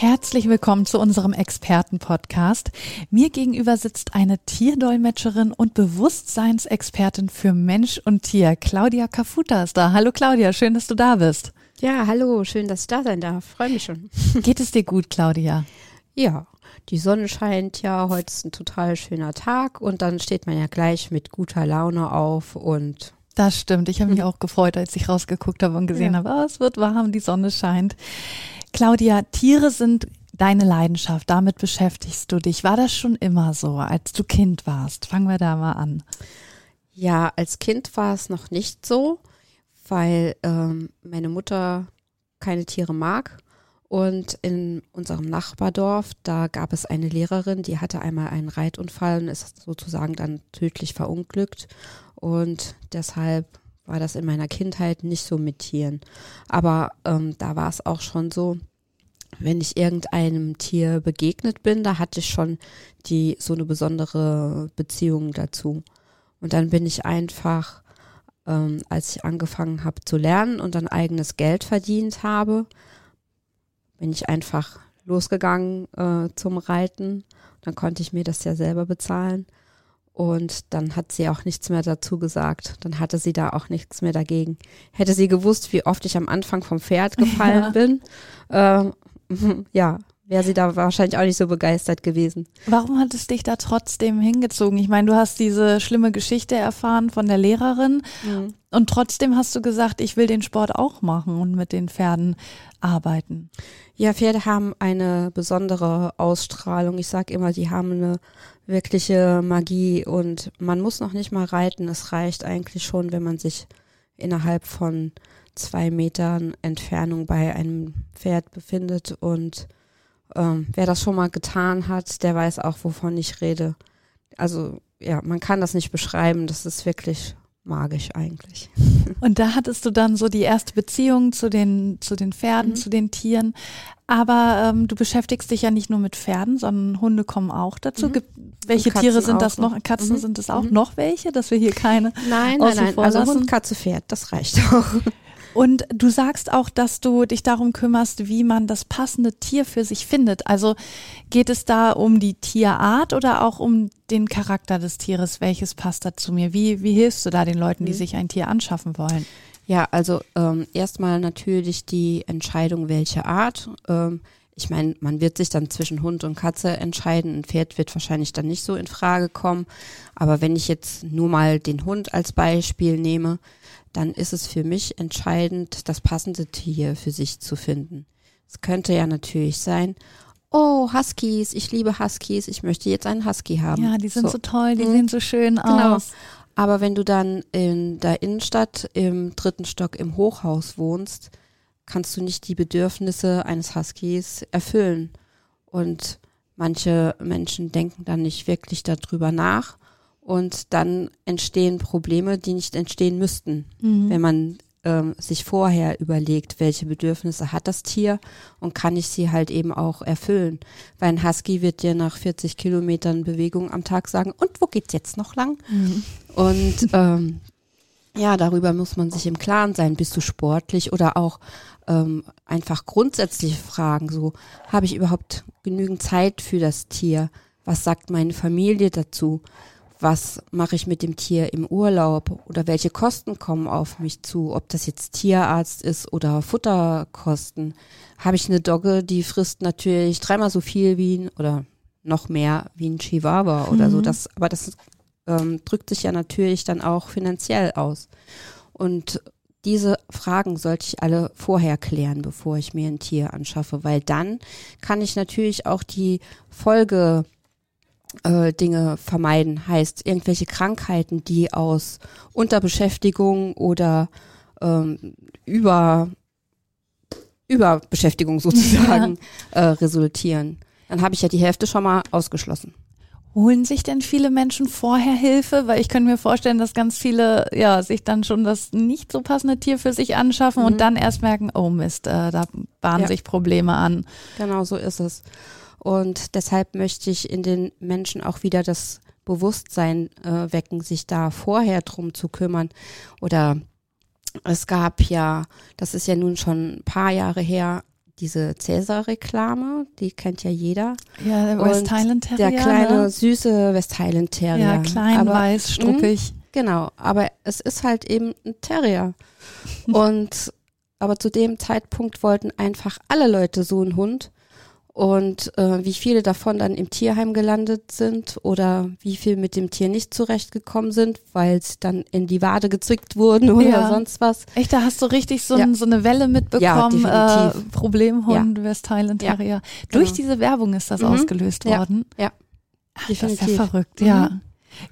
Herzlich willkommen zu unserem Experten-Podcast. Mir gegenüber sitzt eine Tierdolmetscherin und Bewusstseinsexpertin für Mensch und Tier. Claudia Kafuta ist da. Hallo Claudia, schön, dass du da bist. Ja, hallo, schön, dass ich da sein darf. Freue mich schon. Geht es dir gut, Claudia? Ja, die Sonne scheint ja, heute ist ein total schöner Tag und dann steht man ja gleich mit guter Laune auf und das stimmt. Ich habe mich auch gefreut, als ich rausgeguckt habe und gesehen ja. habe, oh, es wird warm, die Sonne scheint. Claudia, Tiere sind deine Leidenschaft, damit beschäftigst du dich. War das schon immer so, als du Kind warst? Fangen wir da mal an. Ja, als Kind war es noch nicht so, weil ähm, meine Mutter keine Tiere mag. Und in unserem Nachbardorf, da gab es eine Lehrerin, die hatte einmal einen Reitunfall und ist sozusagen dann tödlich verunglückt. Und deshalb war das in meiner Kindheit nicht so mit Tieren. Aber ähm, da war es auch schon so, wenn ich irgendeinem Tier begegnet bin, da hatte ich schon die so eine besondere Beziehung dazu. Und dann bin ich einfach, ähm, als ich angefangen habe zu lernen und dann eigenes Geld verdient habe, bin ich einfach losgegangen äh, zum Reiten. Dann konnte ich mir das ja selber bezahlen. Und dann hat sie auch nichts mehr dazu gesagt. Dann hatte sie da auch nichts mehr dagegen. Hätte sie gewusst, wie oft ich am Anfang vom Pferd gefallen ja. bin, äh, ja, wäre sie da wahrscheinlich auch nicht so begeistert gewesen. Warum hat es dich da trotzdem hingezogen? Ich meine, du hast diese schlimme Geschichte erfahren von der Lehrerin mhm. und trotzdem hast du gesagt, ich will den Sport auch machen und mit den Pferden arbeiten. Ja, Pferde haben eine besondere Ausstrahlung. Ich sage immer, die haben eine wirkliche Magie und man muss noch nicht mal reiten. Es reicht eigentlich schon, wenn man sich innerhalb von zwei Metern Entfernung bei einem Pferd befindet und ähm, wer das schon mal getan hat, der weiß auch, wovon ich rede. Also ja, man kann das nicht beschreiben. Das ist wirklich magisch eigentlich. Und da hattest du dann so die erste Beziehung zu den, zu den Pferden, mhm. zu den Tieren. Aber ähm, du beschäftigst dich ja nicht nur mit Pferden, sondern Hunde kommen auch dazu. Mhm. Welche Tiere sind das noch? Katzen mhm. sind es auch mhm. noch welche, dass wir hier keine. Nein, nein, nein. Also Hund, Katze, Pferd, das reicht auch. Und du sagst auch, dass du dich darum kümmerst, wie man das passende Tier für sich findet. Also geht es da um die Tierart oder auch um den Charakter des Tieres? Welches passt da zu mir? Wie, wie hilfst du da den Leuten, die mhm. sich ein Tier anschaffen wollen? Ja, also ähm, erstmal natürlich die Entscheidung, welche Art. Ähm, ich meine, man wird sich dann zwischen Hund und Katze entscheiden. Ein Pferd wird wahrscheinlich dann nicht so in Frage kommen. Aber wenn ich jetzt nur mal den Hund als Beispiel nehme, dann ist es für mich entscheidend, das passende Tier für sich zu finden. Es könnte ja natürlich sein, oh, Huskies, ich liebe Huskies, ich möchte jetzt einen Husky haben. Ja, die sind so, so toll, die mhm. sehen so schön genau. aus. Aber wenn du dann in der Innenstadt im dritten Stock im Hochhaus wohnst, kannst du nicht die Bedürfnisse eines Huskies erfüllen. Und manche Menschen denken dann nicht wirklich darüber nach und dann entstehen Probleme, die nicht entstehen müssten, mhm. wenn man ähm, sich vorher überlegt, welche Bedürfnisse hat das Tier und kann ich sie halt eben auch erfüllen. Weil ein Husky wird dir nach 40 Kilometern Bewegung am Tag sagen, und wo geht's jetzt noch lang? Mhm. Und ähm, ja, darüber muss man sich im Klaren sein. Bist du sportlich oder auch ähm, einfach grundsätzliche Fragen, so habe ich überhaupt genügend Zeit für das Tier? Was sagt meine Familie dazu? was mache ich mit dem Tier im Urlaub oder welche Kosten kommen auf mich zu, ob das jetzt Tierarzt ist oder Futterkosten. Habe ich eine Dogge, die frisst natürlich dreimal so viel wie ein, oder noch mehr wie ein Chihuahua oder mhm. so. Das, aber das ähm, drückt sich ja natürlich dann auch finanziell aus. Und diese Fragen sollte ich alle vorher klären, bevor ich mir ein Tier anschaffe, weil dann kann ich natürlich auch die Folge äh, Dinge vermeiden. Heißt, irgendwelche Krankheiten, die aus Unterbeschäftigung oder ähm, über Überbeschäftigung sozusagen ja. äh, resultieren. Dann habe ich ja die Hälfte schon mal ausgeschlossen. Holen sich denn viele Menschen vorher Hilfe? Weil ich könnte mir vorstellen, dass ganz viele ja sich dann schon das nicht so passende Tier für sich anschaffen Mhm. und dann erst merken, oh Mist, äh, da bahnen Ja. sich Probleme an. Genau so ist es. Und deshalb möchte ich in den Menschen auch wieder das Bewusstsein äh, wecken, sich da vorher drum zu kümmern. Oder es gab ja, das ist ja nun schon ein paar Jahre her, diese Cäsar-Reklame, die kennt ja jeder. Ja, der West Highland Terrier. Der kleine, ne? süße West Highland Terrier. Ja, klein, Aber- weiß, struppig. Genau, aber es ist halt eben ein Terrier. Und aber zu dem Zeitpunkt wollten einfach alle Leute so einen Hund. Und äh, wie viele davon dann im Tierheim gelandet sind oder wie viel mit dem Tier nicht zurechtgekommen sind, weil sie dann in die Wade gezwickt wurden oder Ja. sonst was. Echt, da hast du richtig so, Ja. ein, so eine Welle mitbekommen. Ja, äh. Problemhund, West Highland Ja, Terrier. Durch genau. diese Werbung ist das Mhm. ausgelöst Ja, worden. ja. Ach, das ist ja verrückt, Mhm. ja.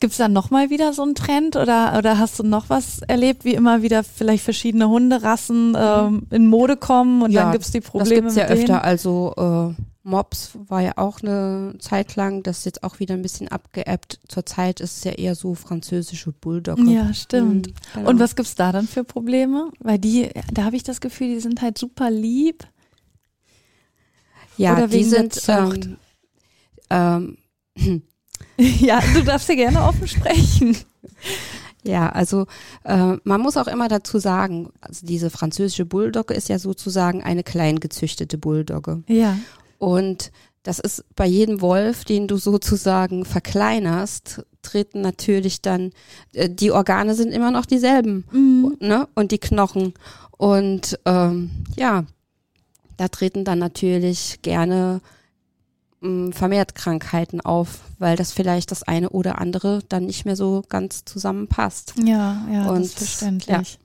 Gibt's da nochmal wieder so einen Trend oder, oder hast du noch was erlebt, wie immer wieder vielleicht verschiedene Hunderassen ähm, in Mode kommen und Mhm. Ja, dann gibt's die Das Probleme gibt's ja mit denen? öfter. Also äh, Mops war ja auch eine Zeit lang, das ist jetzt auch wieder ein bisschen abgeebbt. Zurzeit ist es ja eher so französische Bulldogge. Ja, stimmt. Mhm, genau. Und was gibt's da dann für Probleme? Weil die, da habe ich das Gefühl, die sind halt super lieb. Ja, Oder die sind ähm, ähm, ja, du darfst ja gerne offen sprechen. ja, also äh, man muss auch immer dazu sagen, also diese französische Bulldogge ist ja sozusagen eine klein gezüchtete Bulldogge. Ja. Und das ist bei jedem Wolf, den du sozusagen verkleinerst, treten natürlich dann, äh, die Organe sind immer noch dieselben, Mhm. ne? Und die Knochen. Und ähm, ja, da treten dann natürlich gerne vermehrt Krankheiten auf, weil das vielleicht das eine oder andere dann nicht mehr so ganz zusammenpasst. Ja, ja, das Und, ist verständlich.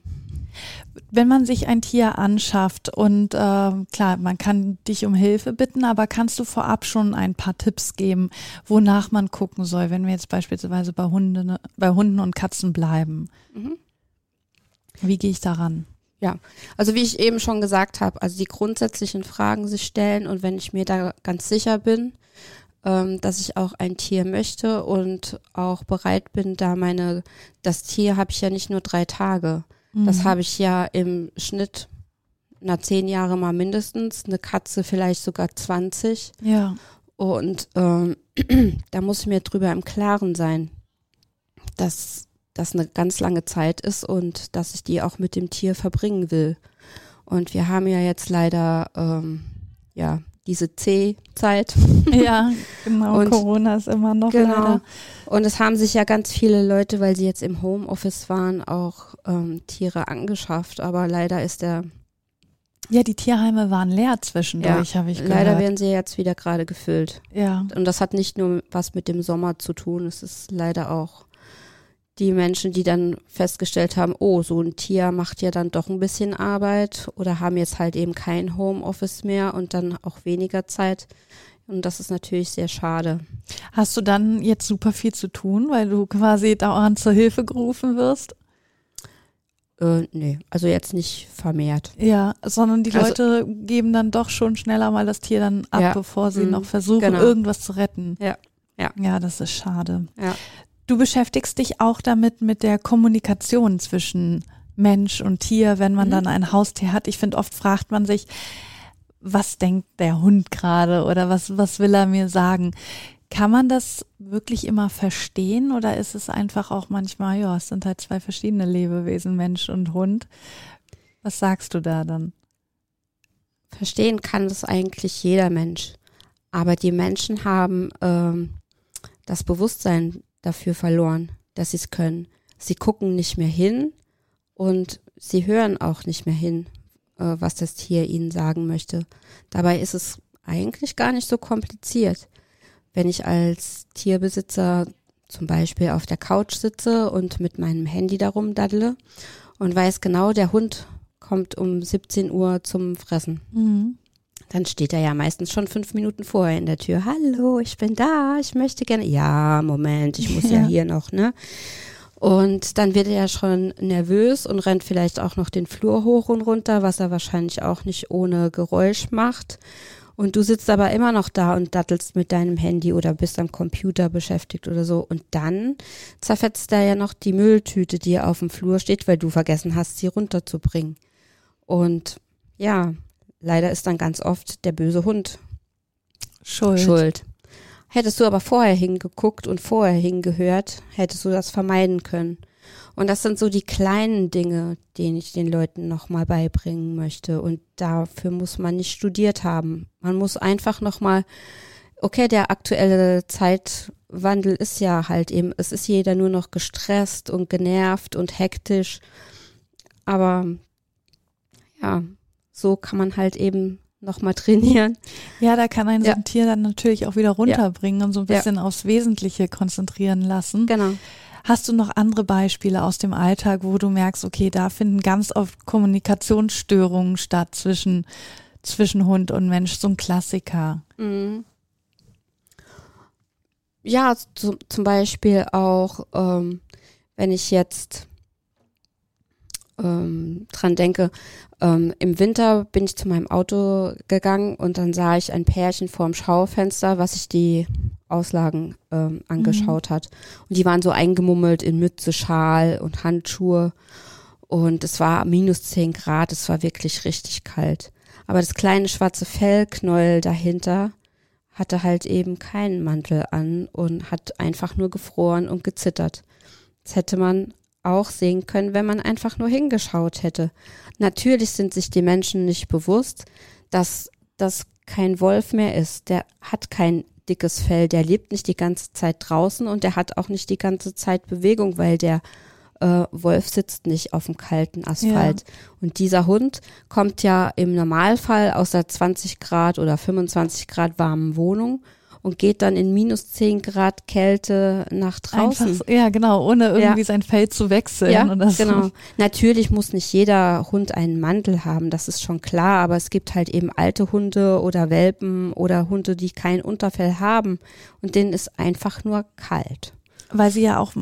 Wenn man sich ein Tier anschafft und ähm, klar, man kann dich um Hilfe bitten, aber kannst du vorab schon ein paar Tipps geben, wonach man gucken soll, wenn wir jetzt beispielsweise bei, Hunde, bei Hunden und Katzen bleiben? Mhm. Wie gehe ich daran? Also wie ich eben schon gesagt habe, also die grundsätzlichen Fragen sich stellen und wenn ich mir da ganz sicher bin, ähm, dass ich auch ein Tier möchte und auch bereit bin, da meine, das Tier habe ich ja nicht nur drei Tage, das Mhm. habe ich ja im Schnitt na zehn Jahre mal mindestens, eine Katze vielleicht sogar 20 Ja, und ähm, da muss ich mir drüber im Klaren sein, dass das eine ganz lange Zeit ist und dass ich die auch mit dem Tier verbringen will. Und wir haben ja jetzt leider ähm, ja diese C-Zeit. ja, genau. Und- Corona ist immer noch Genau. leider. Und es haben sich ja ganz viele Leute, weil sie jetzt im Homeoffice waren, auch ähm, Tiere angeschafft. Aber leider ist der, Ja, die Tierheime waren leer zwischendurch, habe ich gehört. leider werden sie jetzt wieder gerade gefüllt. ja. Und das hat nicht nur was mit dem Sommer zu tun, es ist leider auch die Menschen, die dann festgestellt haben, oh, so ein Tier macht ja dann doch ein bisschen Arbeit oder haben jetzt halt eben kein Homeoffice mehr und dann auch weniger Zeit. Und das ist natürlich sehr schade. Hast du dann jetzt super viel zu tun, weil du quasi dauernd zur Hilfe gerufen wirst? Äh, nee, also jetzt nicht vermehrt. Ja, sondern die Also- Leute geben dann doch schon schneller mal das Tier dann ab, Ja. bevor sie Mhm. noch versuchen, Genau. irgendwas zu retten. Ja. Ja. Ja, das ist schade. Ja. Du beschäftigst dich auch damit mit der Kommunikation zwischen Mensch und Tier, wenn man Mhm. dann ein Haustier hat. Ich finde, oft fragt man sich, was denkt der Hund gerade oder was, was will er mir sagen? Kann man das wirklich immer verstehen oder ist es einfach auch manchmal, ja, es sind halt zwei verschiedene Lebewesen, Mensch und Hund? Was sagst du da dann? Verstehen kann das eigentlich jeder Mensch. Aber die Menschen haben ähm, das Bewusstsein dafür verloren, dass sie es können. Sie gucken nicht mehr hin und sie hören auch nicht mehr hin, äh, was das Tier ihnen sagen möchte. Dabei ist es eigentlich gar nicht so kompliziert. Wenn ich als Tierbesitzer zum Beispiel auf der Couch sitze und mit meinem Handy darum daddle und weiß genau, der Hund kommt um 17 Uhr zum Fressen Mhm. Dann steht er ja meistens schon fünf Minuten vorher in der Tür. Hallo, ich bin da, ich möchte gerne. Ja, Moment, ich muss ja, Ja. hier noch, ne? Und dann wird er ja schon nervös und rennt vielleicht auch noch den Flur hoch und runter, was er wahrscheinlich auch nicht ohne Geräusch macht. Und du sitzt aber immer noch da und dattelst mit deinem Handy oder bist am Computer beschäftigt oder so. Und dann zerfetzt da ja noch die Mülltüte, die auf dem Flur steht, weil du vergessen hast, sie runterzubringen. Und ja, leider ist dann ganz oft der böse Hund Schuld. schuld. Hättest du aber vorher hingeguckt und vorher hingehört, hättest du das vermeiden können. Und das sind so die kleinen Dinge, denen ich den Leuten nochmal beibringen möchte. Und dafür muss man nicht studiert haben. Man muss einfach nochmal, okay, der aktuelle Zeitwandel ist ja halt eben, es ist jeder nur noch gestresst und genervt und hektisch. Aber ja, so kann man halt eben nochmal trainieren. Ja, da kann ein so Ja. ein Tier dann natürlich auch wieder runterbringen und so ein Ja. bisschen aufs Wesentliche konzentrieren lassen. Genau. Hast du noch andere Beispiele aus dem Alltag, wo du merkst, okay, da finden ganz oft Kommunikationsstörungen statt zwischen, zwischen Hund und Mensch, so ein Klassiker. Mhm. Ja, zu, zum Beispiel auch, ähm, wenn ich jetzt ähm, dran denke, ähm, im Winter bin ich zu meinem Auto gegangen und dann sah ich ein Pärchen vorm Schaufenster, was sich die Auslagen ähm, angeschaut hat. Und die waren so eingemummelt in Mütze, Schal und Handschuhe. Und es war minus 10 Grad, es war wirklich richtig kalt. Aber das kleine schwarze Fellknäuel dahinter hatte halt eben keinen Mantel an und hat einfach nur gefroren und gezittert. Das hätte man auch sehen können, wenn man einfach nur hingeschaut hätte. Natürlich sind sich die Menschen nicht bewusst, dass das kein Wolf mehr ist. Der hat kein dickes Fell, der lebt nicht die ganze Zeit draußen und der hat auch nicht die ganze Zeit Bewegung, weil der äh, Wolf sitzt nicht auf dem kalten Asphalt. Und dieser Hund kommt ja im Normalfall aus der 20 Grad oder 25 Grad warmen Wohnung und geht dann in minus 10 Grad Kälte nach draußen. Einfach, ja, genau, ohne irgendwie Ja. sein Fell zu wechseln. Ja, oder so. genau. Natürlich muss nicht jeder Hund einen Mantel haben, das ist schon klar, aber es gibt halt eben alte Hunde oder Welpen oder Hunde, die kein Unterfell haben und denen ist einfach nur kalt. Weil sie ja auch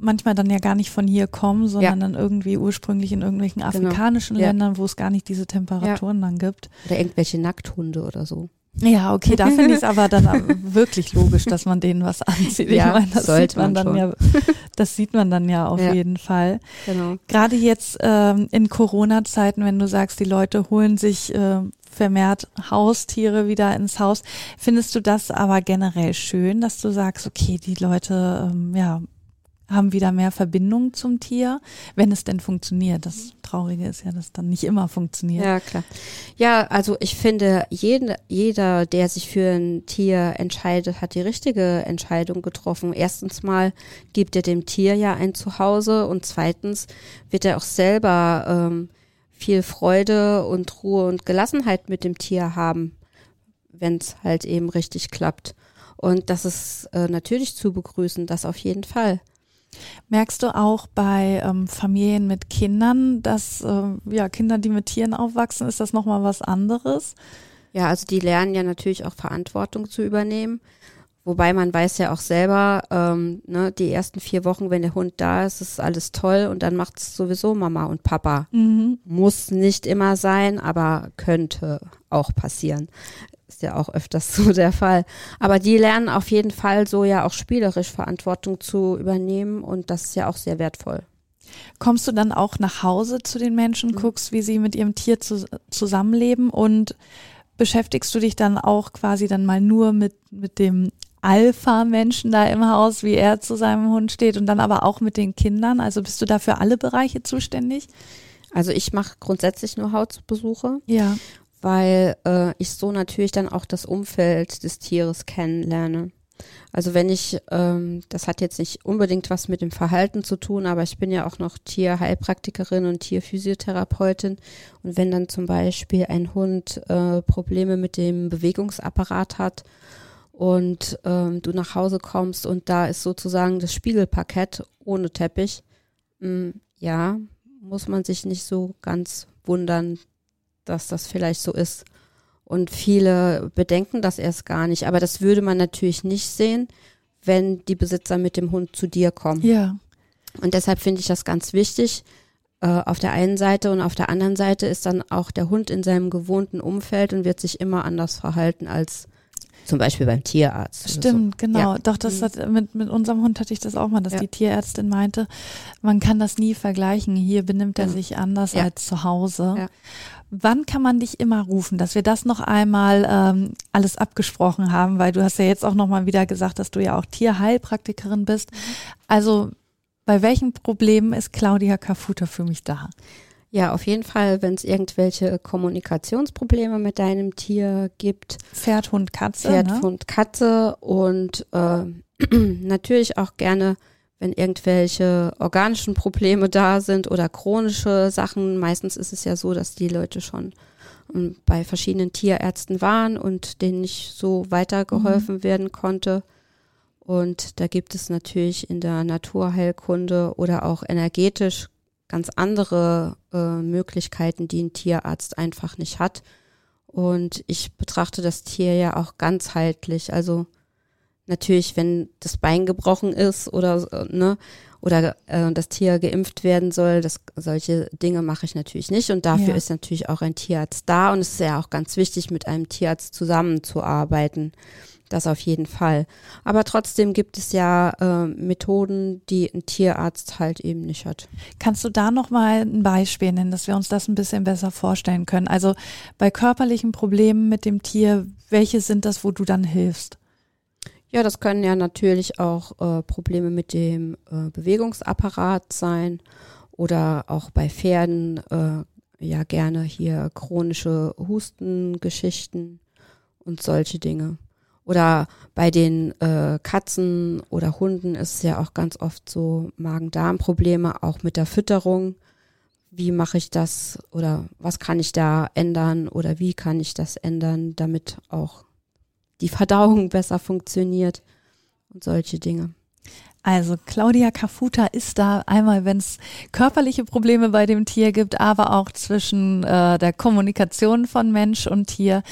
manchmal dann ja gar nicht von hier kommen, sondern dann irgendwie ursprünglich in irgendwelchen afrikanischen Genau. Ja. Ländern, wo es gar nicht diese Temperaturen dann gibt. Oder irgendwelche Nackthunde oder so. Ja, okay, da finde ich es aber dann wirklich logisch, dass man denen was anzieht. Ja, ich meine, das sollte sieht man, man dann ja, das sieht man dann ja auf Ja. jeden Fall. Genau. Gerade jetzt ähm, in Corona-Zeiten, wenn du sagst, die Leute holen sich äh, vermehrt Haustiere wieder ins Haus, findest du das aber generell schön, dass du sagst, okay, die Leute ähm, ja haben wieder mehr Verbindung zum Tier, wenn es denn funktioniert. Das Traurige ist ja, dass es dann nicht immer funktioniert. Ja, klar. Ja, also ich finde, jeden, jeder, der sich für ein Tier entscheidet, hat die richtige Entscheidung getroffen. Erstens mal gibt er dem Tier ja ein Zuhause und zweitens wird er auch selber ähm, viel Freude und Ruhe und Gelassenheit mit dem Tier haben, wenn es halt eben richtig klappt. Und das ist äh, natürlich zu begrüßen, das auf jeden Fall. Merkst du auch bei ähm, Familien mit Kindern, dass ähm, ja Kinder, die mit Tieren aufwachsen, ist das nochmal was anderes? Ja, also die lernen ja natürlich auch Verantwortung zu übernehmen. Wobei man weiß ja auch selber, ähm, ne, die ersten vier Wochen, wenn der Hund da ist, ist alles toll und dann macht es sowieso Mama und Papa. Mhm. Muss nicht immer sein, aber könnte auch passieren. Ist ja auch öfters so der Fall. Aber die lernen auf jeden Fall so ja auch spielerisch Verantwortung zu übernehmen und das ist ja auch sehr wertvoll. Kommst du dann auch nach Hause zu den Menschen, Mhm. guckst, wie sie mit ihrem Tier zu, zusammenleben und beschäftigst du dich dann auch quasi dann mal nur mit, mit dem Alpha-Menschen da im Haus, wie er zu seinem Hund steht und dann aber auch mit den Kindern? Also bist du da für alle Bereiche zuständig? Also ich mache grundsätzlich nur Hausbesuche. Ja. Weil äh, ich so natürlich dann auch das Umfeld des Tieres kennenlerne. Also wenn ich, ähm, das hat jetzt nicht unbedingt was mit dem Verhalten zu tun, aber ich bin ja auch noch Tierheilpraktikerin und Tierphysiotherapeutin. Und wenn dann zum Beispiel ein Hund äh, Probleme mit dem Bewegungsapparat hat und ähm, du nach Hause kommst und da ist sozusagen das Spiegelparkett ohne Teppich, mh, ja, muss man sich nicht so ganz wundern, dass das vielleicht so ist. Und viele bedenken das erst gar nicht. Aber das würde man natürlich nicht sehen, wenn die Besitzer mit dem Hund zu dir kommen. Ja. Und deshalb finde ich das ganz wichtig, äh, auf der einen Seite und auf der anderen Seite ist dann auch der Hund in seinem gewohnten Umfeld und wird sich immer anders verhalten als zum Beispiel beim Tierarzt. Stimmt, so. genau. Ja. Doch, das hat, mit, mit unserem Hund hatte ich das auch mal, dass Ja. die Tierärztin meinte, man kann das nie vergleichen. Hier benimmt er Ja. sich anders als zu Hause. Wann kann man dich immer rufen, dass wir das noch einmal ähm, alles abgesprochen haben, weil du hast ja jetzt auch noch mal wieder gesagt, dass du ja auch Tierheilpraktikerin bist. Also bei welchen Problemen ist Claudia Kafuta für mich da? Ja, auf jeden Fall, wenn es irgendwelche Kommunikationsprobleme mit deinem Tier gibt, Pferd, Hund, Katze. Pferd, ne? Hund, Katze und äh, natürlich auch gerne, wenn irgendwelche organischen Probleme da sind oder chronische Sachen. Meistens ist es ja so, dass die Leute schon ähm, bei verschiedenen Tierärzten waren und denen nicht so weitergeholfen werden konnte. Und da gibt es natürlich in der Naturheilkunde oder auch energetisch ganz andere äh, Möglichkeiten, die ein Tierarzt einfach nicht hat. Und ich betrachte das Tier ja auch ganzheitlich. Also natürlich, wenn das Bein gebrochen ist oder so, ne oder äh, das Tier geimpft werden soll, das solche Dinge mache ich natürlich nicht. Und dafür Ja. ist natürlich auch ein Tierarzt da. Und es ist ja auch ganz wichtig, mit einem Tierarzt zusammenzuarbeiten. Das auf jeden Fall. Aber trotzdem gibt es ja äh, Methoden, die ein Tierarzt halt eben nicht hat. Kannst du da noch mal ein Beispiel nennen, dass wir uns das ein bisschen besser vorstellen können? Also bei körperlichen Problemen mit dem Tier, welche sind das, wo du dann hilfst? Ja, das können ja natürlich auch äh, Probleme mit dem äh, Bewegungsapparat sein oder auch bei Pferden äh, ja gerne hier chronische Hustengeschichten und solche Dinge. Oder bei den äh, Katzen oder Hunden ist es ja auch ganz oft so Magen-Darm-Probleme, auch mit der Fütterung. Wie mache ich das oder was kann ich da ändern oder wie kann ich das ändern, damit auch die Verdauung besser funktioniert und solche Dinge. Also Claudia Kafuta ist da einmal, wenn es körperliche Probleme bei dem Tier gibt, aber auch zwischen äh, der Kommunikation von Mensch und Tier.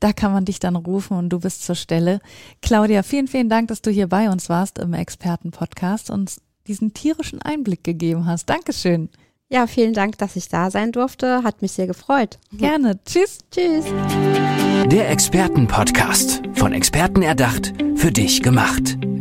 Da kann man dich dann rufen und du bist zur Stelle. Claudia, vielen, vielen Dank, dass du hier bei uns warst im Expertenpodcast und diesen tierischen Einblick gegeben hast. Dankeschön. Ja, vielen Dank, dass ich da sein durfte. Hat mich sehr gefreut. Gerne. Tschüss. Tschüss. Der Expertenpodcast. Von Experten erdacht, für dich gemacht.